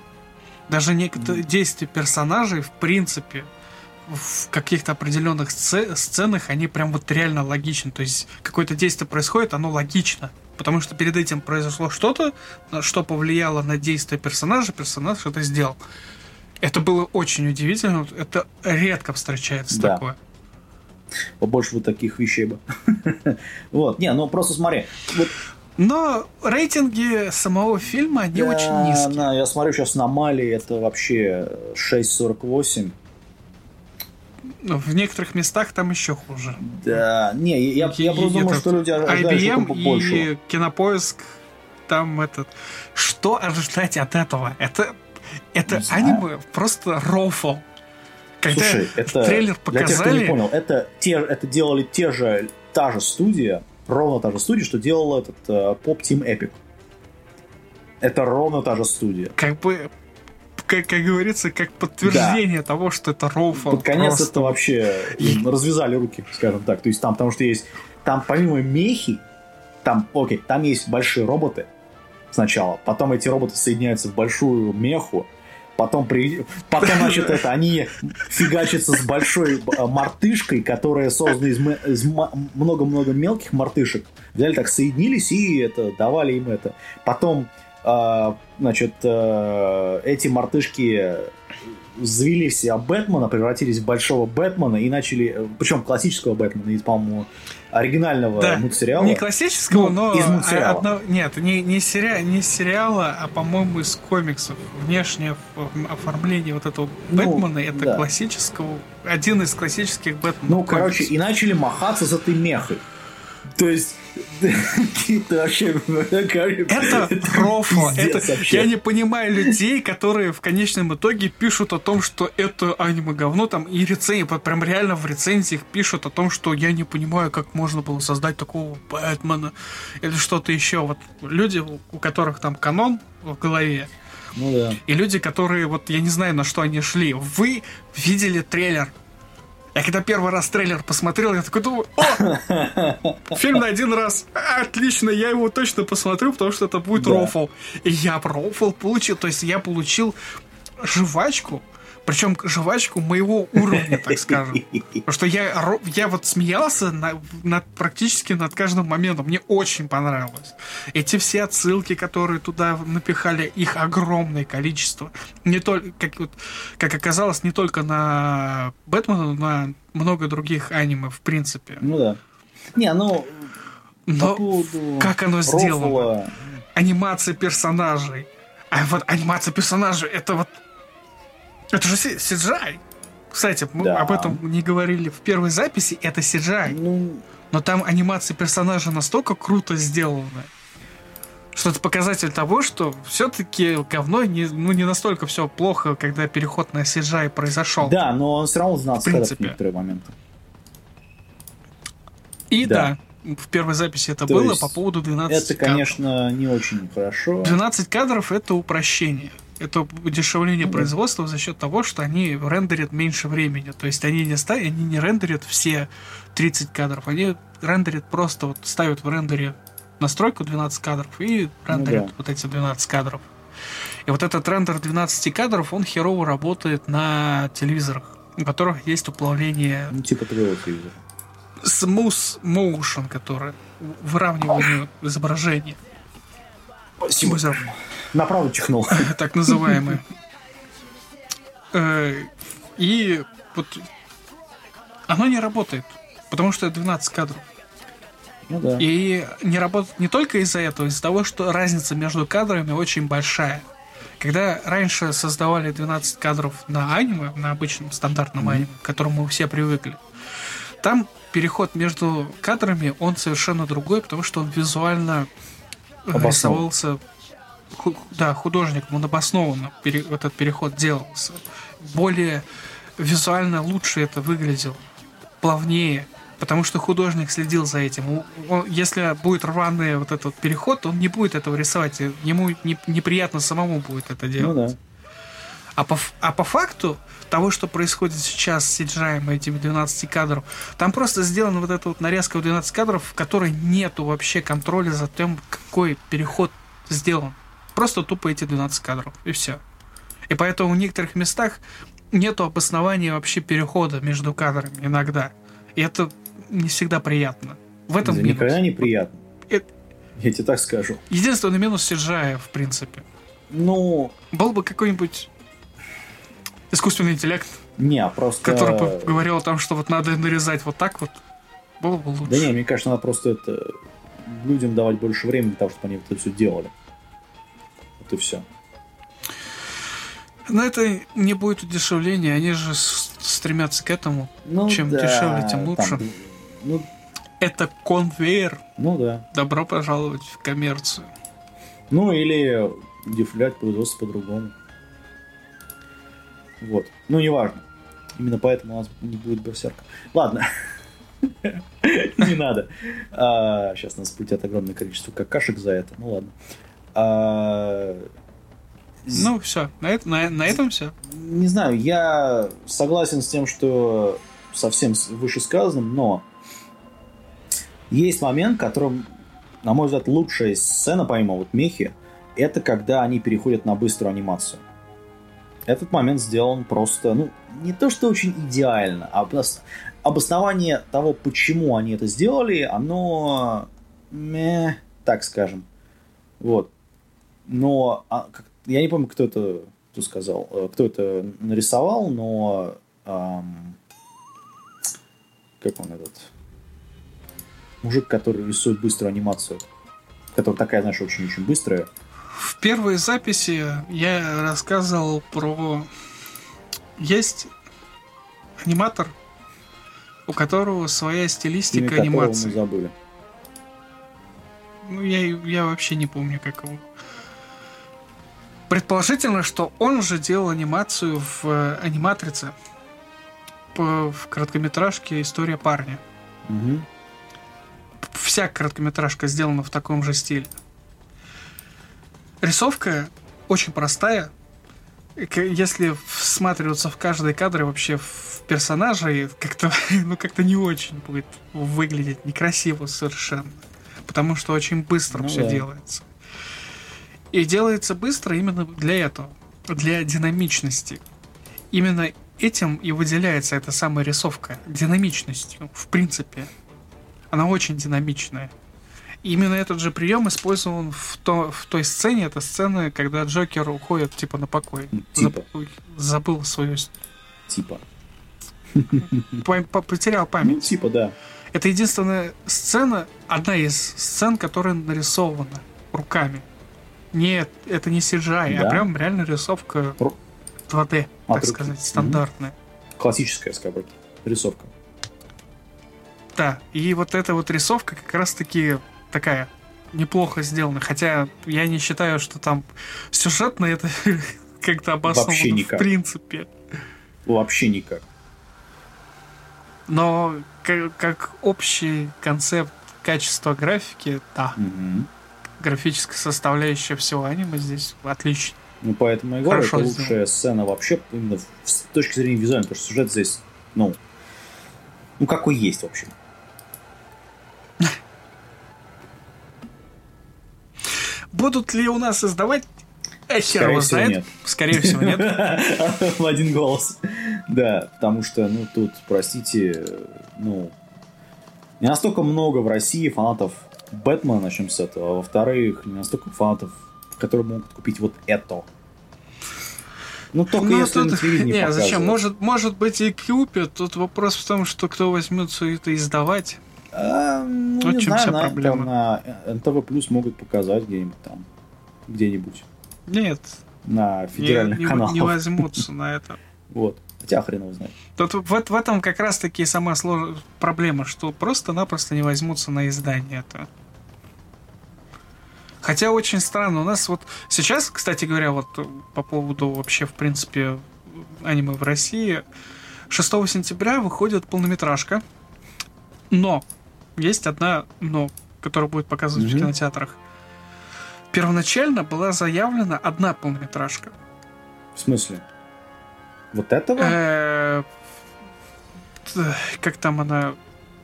Даже некоторые mm. действия персонажей, в принципе, в каких-то определенных сценах они прям вот реально логичны. То есть какое-то действие происходит, оно логично. Потому что перед этим произошло что-то, что повлияло на действие персонажа, персонаж это сделал. Это было очень удивительно. Это редко встречается да. такое. Побольше вот таких вещей бы. [laughs] вот, не, ну просто смотри. Вот но рейтинги самого фильма, они да, очень низкие. Да, я смотрю сейчас на Мали, это вообще 6.48. Ну, в некоторых местах там еще хуже. Да, не, я, я просто думаю, что люди ожидают IBM побольше. и Кинопоиск, там этот... Что ожидать от этого? Это, это аниме просто рофл. Когда Слушай, это, трейлер показали... Для тех, кто не понял, это, те, это делали те же, та же студия, ровно та же студия, что делала этот uh, Pop Team Epic. Это ровно та же студия. Как бы как, как говорится, как подтверждение да. того, что это рофл. Под конец просто. это вообще развязали руки, скажем так. То есть там, потому что есть, там помимо мехи, там, окей, там есть большие роботы сначала, потом эти роботы соединяются в большую меху, потом, при... потом значит, это, они фигачатся с большой э, мартышкой, которая создана из, из много-много мелких мартышек. Взяли так, соединились и это, давали им это. Потом а, значит, э, эти мартышки взвели в себя Бэтмена, превратились в большого Бэтмена и начали, причем классического Бэтмена из, по-моему, оригинального да, мультсериала. Не классического, ну, но из мультсериала. Одно, нет, не, не, сери, не сериала, а, по-моему, из комиксов. Внешнее оформление вот этого ну, Бэтмена это да. классического, один из классических Бэтменов. Ну, комиксов. короче, и начали махаться с этой мехой. То есть это вообще... Это профо. Это, я не понимаю людей, которые в конечном итоге пишут о том, что это аниме говно, там, и рецензии, прям реально в рецензиях пишут о том, что я не понимаю, как можно было создать такого Бэтмена или что-то еще. Вот люди, у которых там канон в голове, ну да. И люди, которые, вот я не знаю, на что они шли. Вы видели трейлер я когда первый раз трейлер посмотрел, я такой думаю, о, [laughs] фильм на один раз, отлично, я его точно посмотрю, потому что это будет да. рофл. И я рофл получил, то есть я получил жвачку, причем жвачку моего уровня, так скажем. Потому что я, я вот смеялся на, над, практически над каждым моментом. Мне очень понравилось. Эти все отсылки, которые туда напихали, их огромное количество. Не только, как, вот, как оказалось, не только на Бэтмена, но на много других аниме, в принципе. Ну да. Не, ну... Но поводу как оно сделано? Рофла... Анимация персонажей. А вот анимация персонажей, это вот это же CGI. Кстати, мы да. об этом не говорили в первой записи, это CGI. Ну... Но там анимация персонажа настолько круто сделана, что это показатель того, что все-таки говно не, ну, не настолько все плохо, когда переход на CGI произошел. Да, но он все равно знал в некоторые моменты. И да. да, в первой записи это То было по поводу 12 Это, кадров. конечно, не очень хорошо. 12 кадров это упрощение это удешевление производства за счет того, что они рендерят меньше времени. То есть они не, ставят, они не рендерят все 30 кадров, они рендерят просто, вот ставят в рендере настройку 12 кадров и рендерят ну, да. вот эти 12 кадров. И вот этот рендер 12 кадров, он херово работает на телевизорах, у которых есть уплавление... Ну, типа твоего телевизора. Smooth Motion, который выравнивание изображения. Спасибо. Направо чихнул. [laughs] Так называемый. Э, и вот оно не работает, потому что это 12 кадров. Ну да. И не работает не только из-за этого, из-за того, что разница между кадрами очень большая. Когда раньше создавали 12 кадров на аниме, на обычном стандартном mm-hmm. аниме, к которому мы все привыкли, там переход между кадрами, он совершенно другой, потому что он визуально Обоснов. рисовался да, художником, он обоснованно пере, этот переход делался. Более визуально лучше это выглядело, плавнее, потому что художник следил за этим. Он, если будет рваный вот этот переход, он не будет этого рисовать, ему не, неприятно самому будет это делать. Ну, да. А по, а по факту того, что происходит сейчас с CGI этими 12 кадров, там просто сделана вот эта вот нарезка в 12 кадров, в которой нету вообще контроля за тем, какой переход сделан. Просто тупо эти 12 кадров, и все. И поэтому в некоторых местах нету обоснования вообще перехода между кадрами иногда. И это не всегда приятно. В этом Это минус. никогда не приятно. Это- Я тебе так скажу. Единственный минус CGI, в принципе. Ну, Был бы какой-нибудь искусственный интеллект, не, просто... который говорил о том, что вот надо нарезать вот так вот, было бы лучше. Да не, мне кажется, надо просто это людям давать больше времени для того, чтобы они это все делали. Вот и все. Но это не будет удешевления, они же стремятся к этому. Ну, Чем да, дешевле, тем лучше. там, ну, Это конвейер. ну да. Добро пожаловать в коммерцию. Ну или дефлять производство по-другому. Вот. Ну, неважно. Именно поэтому у нас не будет берсерка. Ладно. [laughs] Не надо. Сейчас нас путят огромное количество какашек за это. Ну ладно. А, Ну, все. На, это- на- на этом все. Не знаю, я согласен с тем, что совсем вышесказанным, но есть момент, которым, на мой взгляд, лучшая сцена, помимо вот мехи, это когда они переходят на быструю анимацию. Этот момент сделан просто, ну, не то что очень идеально, а обос- обоснование того, почему они это сделали, оно, мeh, так скажем. Вот. Но а, как- я не помню, кто это кто сказал, э, кто это нарисовал, но ам, как он этот мужик, который рисует быструю анимацию, которая такая, знаешь, очень-очень быстрая. В первой записи я рассказывал про... Есть аниматор, у которого своя имя стилистика мы анимации. забыли. Ну, я, я вообще не помню, как его. Предположительно, что он же делал анимацию в э, аниматрице в короткометражке «История парня». Мгм. Вся короткометражка сделана в таком же стиле. Рисовка очень простая. Если всматриваться в каждый кадр и вообще в персонажей, как-то [laughs] ну, как-то не очень будет выглядеть некрасиво совершенно. Потому что очень быстро Ну все да. делается. И делается быстро именно для этого, для динамичности. Именно этим и выделяется эта самая рисовка, динамичностью, в принципе. Она очень динамичная. И именно этот же прием использован в, то, в той сцене. Это сцена, когда Джокер уходит типа на покой. Типа. Заб- ой, забыл свою... Типа. по- по- Потерял Ну, память. типа, да. Это единственная сцена, одна из сцен, которая нарисована руками. Нет, это не CGI, Да? а прям реально рисовка Ру- 2D, От так сказать, стандартная. Классическая, скажем, рисовка. Да, и вот эта вот рисовка как раз-таки такая неплохо сделана. Хотя я не считаю, что там сюжетно это [laughs] как-то обосновано Вообще в никак. принципе. Вообще никак. Но как, как общий концепт качества графики, да, Мгм. Графическая составляющая всего аниме здесь отлично. Ну, поэтому я говорю, это сделано. лучшая сцена вообще именно с точки зрения визуальной, потому что сюжет здесь, ну, ну, какой есть, в общем. [laughs] Будут ли у нас издавать? Э, хер его знает. нет. Скорее всего, нет. [laughs] В один голос. Да, потому что, ну, тут, простите, ну, не настолько много в России фанатов Бэтмена, начнем с этого, а во-вторых, не настолько фанатов, которые могут купить вот это. Ну, только Ну, если тут- телевидении [laughs] Не, зачем? показывают. Может, может быть и купят. Тут вопрос в том, что кто возьмется это издавать. А, ну, Вот не чем знаю, вся на, проблема. там на НТВ Плюс могут показать где-нибудь там. Где-нибудь. Нет, На не, федеральных не- каналах. не возьмутся на это. [laughs] Вот. Хотя хрен его знает. Тут в, в этом как раз-таки и сама слож- проблема, что просто-напросто не возьмутся на издание это. Хотя очень странно. У нас вот сейчас, кстати говоря, вот по поводу вообще, в принципе, аниме в России, 6 сентября выходит полнометражка. Но есть одна но, которая будет показывать в Мгм. кинотеатрах. Первоначально была заявлена одна полнометражка. В смысле? Вот этого? Э, Как там она?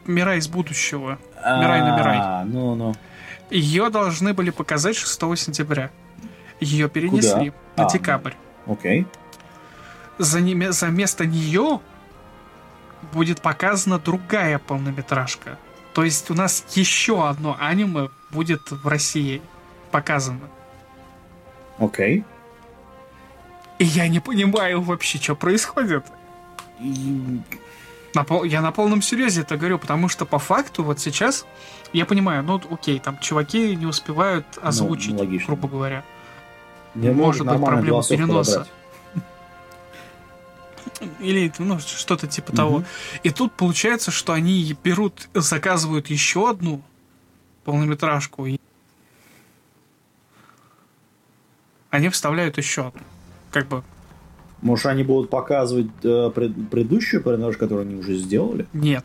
Мира из будущего. Мирай на Мирай. А, ну, ну. Ее должны были показать 6 сентября. Ее перенесли Куда? на А, декабрь. Окей. За, неме- за место нее будет показана другая полнометражка. То есть у нас еще одно аниме будет в России показано. Окей. И я не понимаю вообще, что происходит. И- На пол- я на полном серьезе это говорю, потому что по факту вот сейчас я понимаю, ну окей, там чуваки не успевают озвучить, ну, логично. грубо говоря. Не Может быть, проблема переноса. подобрать. [laughs] Или ну, что-то типа Мгм. того. И тут получается, что они берут, заказывают еще одну полнометражку. И они вставляют еще одну. Как бы Может, они будут показывать э, пред- предыдущую передачу, которую они уже сделали? нет.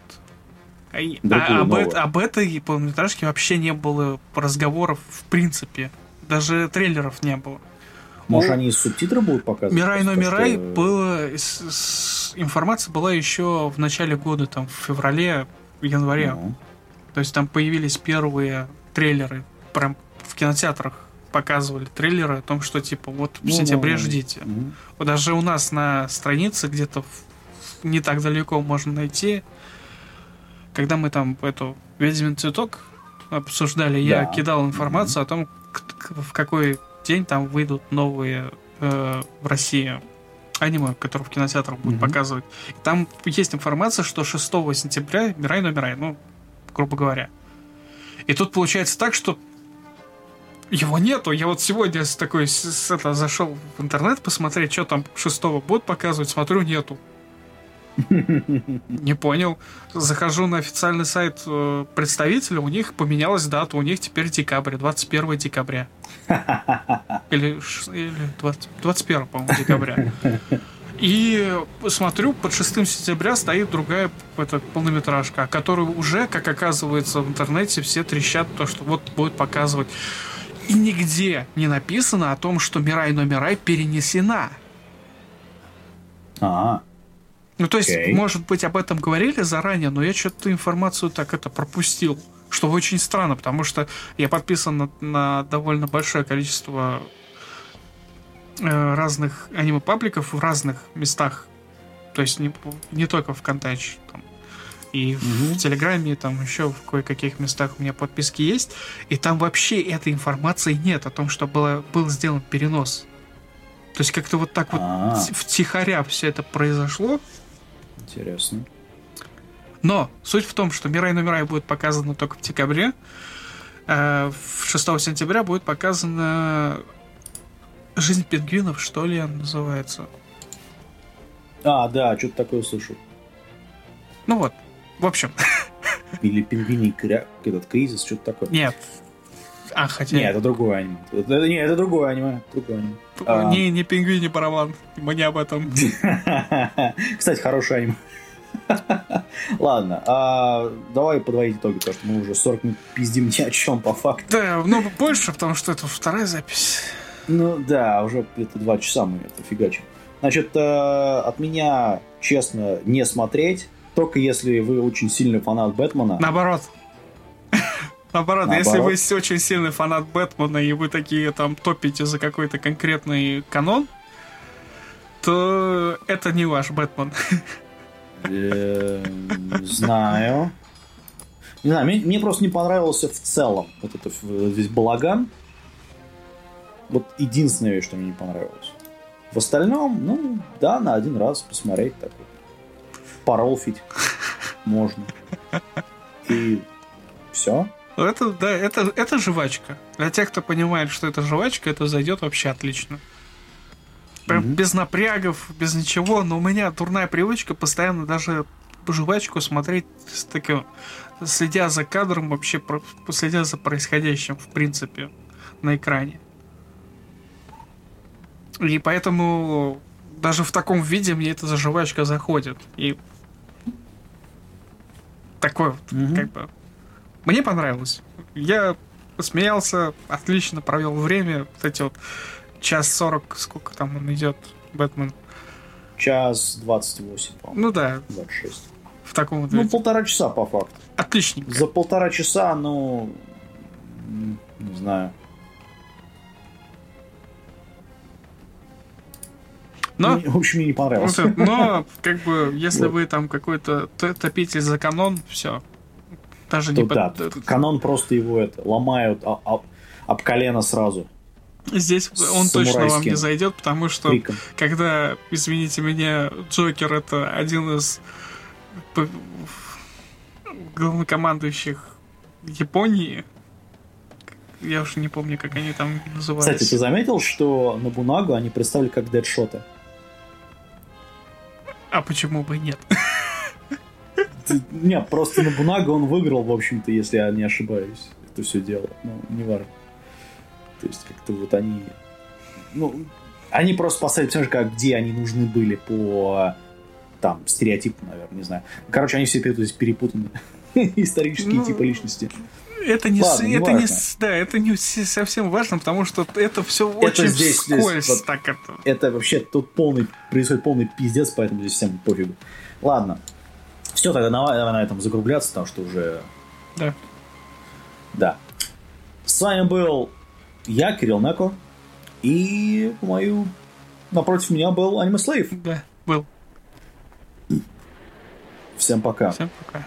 А и- Другую, а об, новую. эт- об этой полнометражке вообще не было разговоров в принципе. Даже трейлеров не было. Может, О, они субтитры будут показывать? Мирай, но Мирай что- было... с- с- информация была еще в начале года, там, в феврале, январе. Ну, То есть там появились первые трейлеры. Прям в кинотеатрах показывали трейлеры о том, что типа вот в Ну, сентябре ну, ждите. Вот Даже у нас на странице где-то не так далеко можно найти. Когда мы там эту «Ведьмин цветок» обсуждали, я Да. кидал информацию о том, в какой день там выйдут новые э, в России аниме, которые в кинотеатрах будут Мгм. показывать. И там есть информация, что 6 сентября Мирай, но Мирай, ну, грубо говоря. И тут получается так, что его нету. Я вот сегодня с такой с, это, зашел в интернет посмотреть, что там 6 будут показывать, смотрю, нету. [laughs] Не понял. Захожу на официальный сайт э, представителя, у них поменялась дата, у них теперь декабрь, 21 декабря. [laughs] Или, или 20 21, по-моему, декабря. И смотрю, под 6 сентября стоит другая эта, полнометражка, о которой уже, как оказывается, в интернете все трещат, то, что вот будет показывать. И нигде не написано о том, что Мирай но Мирай перенесена. А, Ну, то есть, Окей. может быть, об этом говорили заранее, но я что-то информацию так это пропустил. Что очень странно, потому что я подписан на, на довольно большое количество э, разных аниме-пабликов в разных местах. То есть не, не только в ВКонтаче. Там, и в, Мгм. в Телеграме, там еще в кое-каких местах у меня подписки есть. И там вообще этой информации нет о том, что было, был сделан перенос. То есть как-то вот так вот А. втихаря все это произошло. интересно. Но суть в том, что Мирай Мирай будет показано только в декабре. э, В 6 сентября будет показана Жизнь пингвинов, что ли, она называется. А, да, что-то такое слышал. Ну вот. В общем, Или пингвиний этот кризис, что-то такое. нет. А, хотя... Не, это другое аниме. Это, не, это другое аниме. Другое аниме. а. Не, не пингвин, не барабан. Мы не об этом. [laughs] Кстати, хорошее аниме. [laughs] Ладно, а давай подводить итоги, потому что мы уже 40 минут пиздим ни о чем по факту. Да, ну больше, потому что это вторая запись. Ну да, уже где-то два часа мы это фигачим. Значит, э, от меня, честно, не смотреть, только если вы очень сильный фанат Бэтмена. Наоборот. [laughs] Наоборот, если вы очень сильный фанат Бэтмена и вы такие там топите за какой-то конкретный канон, то это не ваш Бэтмен. Э, Знаю. Не знаю, мне, мне просто не понравился в целом вот это весь балаган. Вот единственная вещь, что мне не понравилось. В остальном, ну, да, на один раз посмотреть так вот. Поролфить можно. И все. Это, да, это, это жвачка. Для тех, кто понимает, что это жвачка, это зайдет вообще отлично. Прям Мгм. без напрягов, без ничего, но у меня дурная привычка постоянно даже жвачку смотреть с таким, следя за кадром, вообще следя за происходящим, в принципе, на экране. И поэтому даже в таком виде мне эта жвачка заходит. И такой вот, Мгм. как бы... Мне понравилось. Я посмеялся, отлично провел время. Вот эти вот час сорок, сколько там он идет, Бэтмен. час 28, по-моему. Ну да, 26. в таком вот Ну, виде. полтора часа по факту. Отличненько. За полтора часа, ну, не знаю. Но, Мне- в общем, мне не понравилось. вот это, но, [laughs] как бы, если Вот. вы там какой-то т- топитель за канон, все. Даже не Тут, да, под- канон просто его это ломают а- а- об колено сразу. Здесь он точно вам не зайдет, потому что криком. когда, извините меня, Джокер это один из главнокомандующих Японии, я уже не помню, как они там назывались. Кстати, ты заметил, что на Бунагу они представили как дедшота? А почему бы нет? Нет, просто на Бунагу он выиграл, в общем-то, если я не ошибаюсь. Это все дело. Ну, не важно. То есть, как-то вот они... Ну, они просто поставили, понимаешь, как где они нужны были по там, стереотипу, наверное, не знаю. Короче, они все перепутаны. [laughs] Исторические Ну, типы личности. Это не, Ладно, с- не это не, важно. да, это не совсем важно, потому что это все очень здесь- здесь вскользь. вот- так это. Это вообще тут полный, происходит полный пиздец, поэтому здесь всем пофигу. Ладно. Все, тогда давай, давай на этом закругляться, потому что уже... Да. Да. С вами был я, Кирилл Неко, и мою... Напротив меня был Аниме Слейв. Да, был. Всем пока. Всем пока.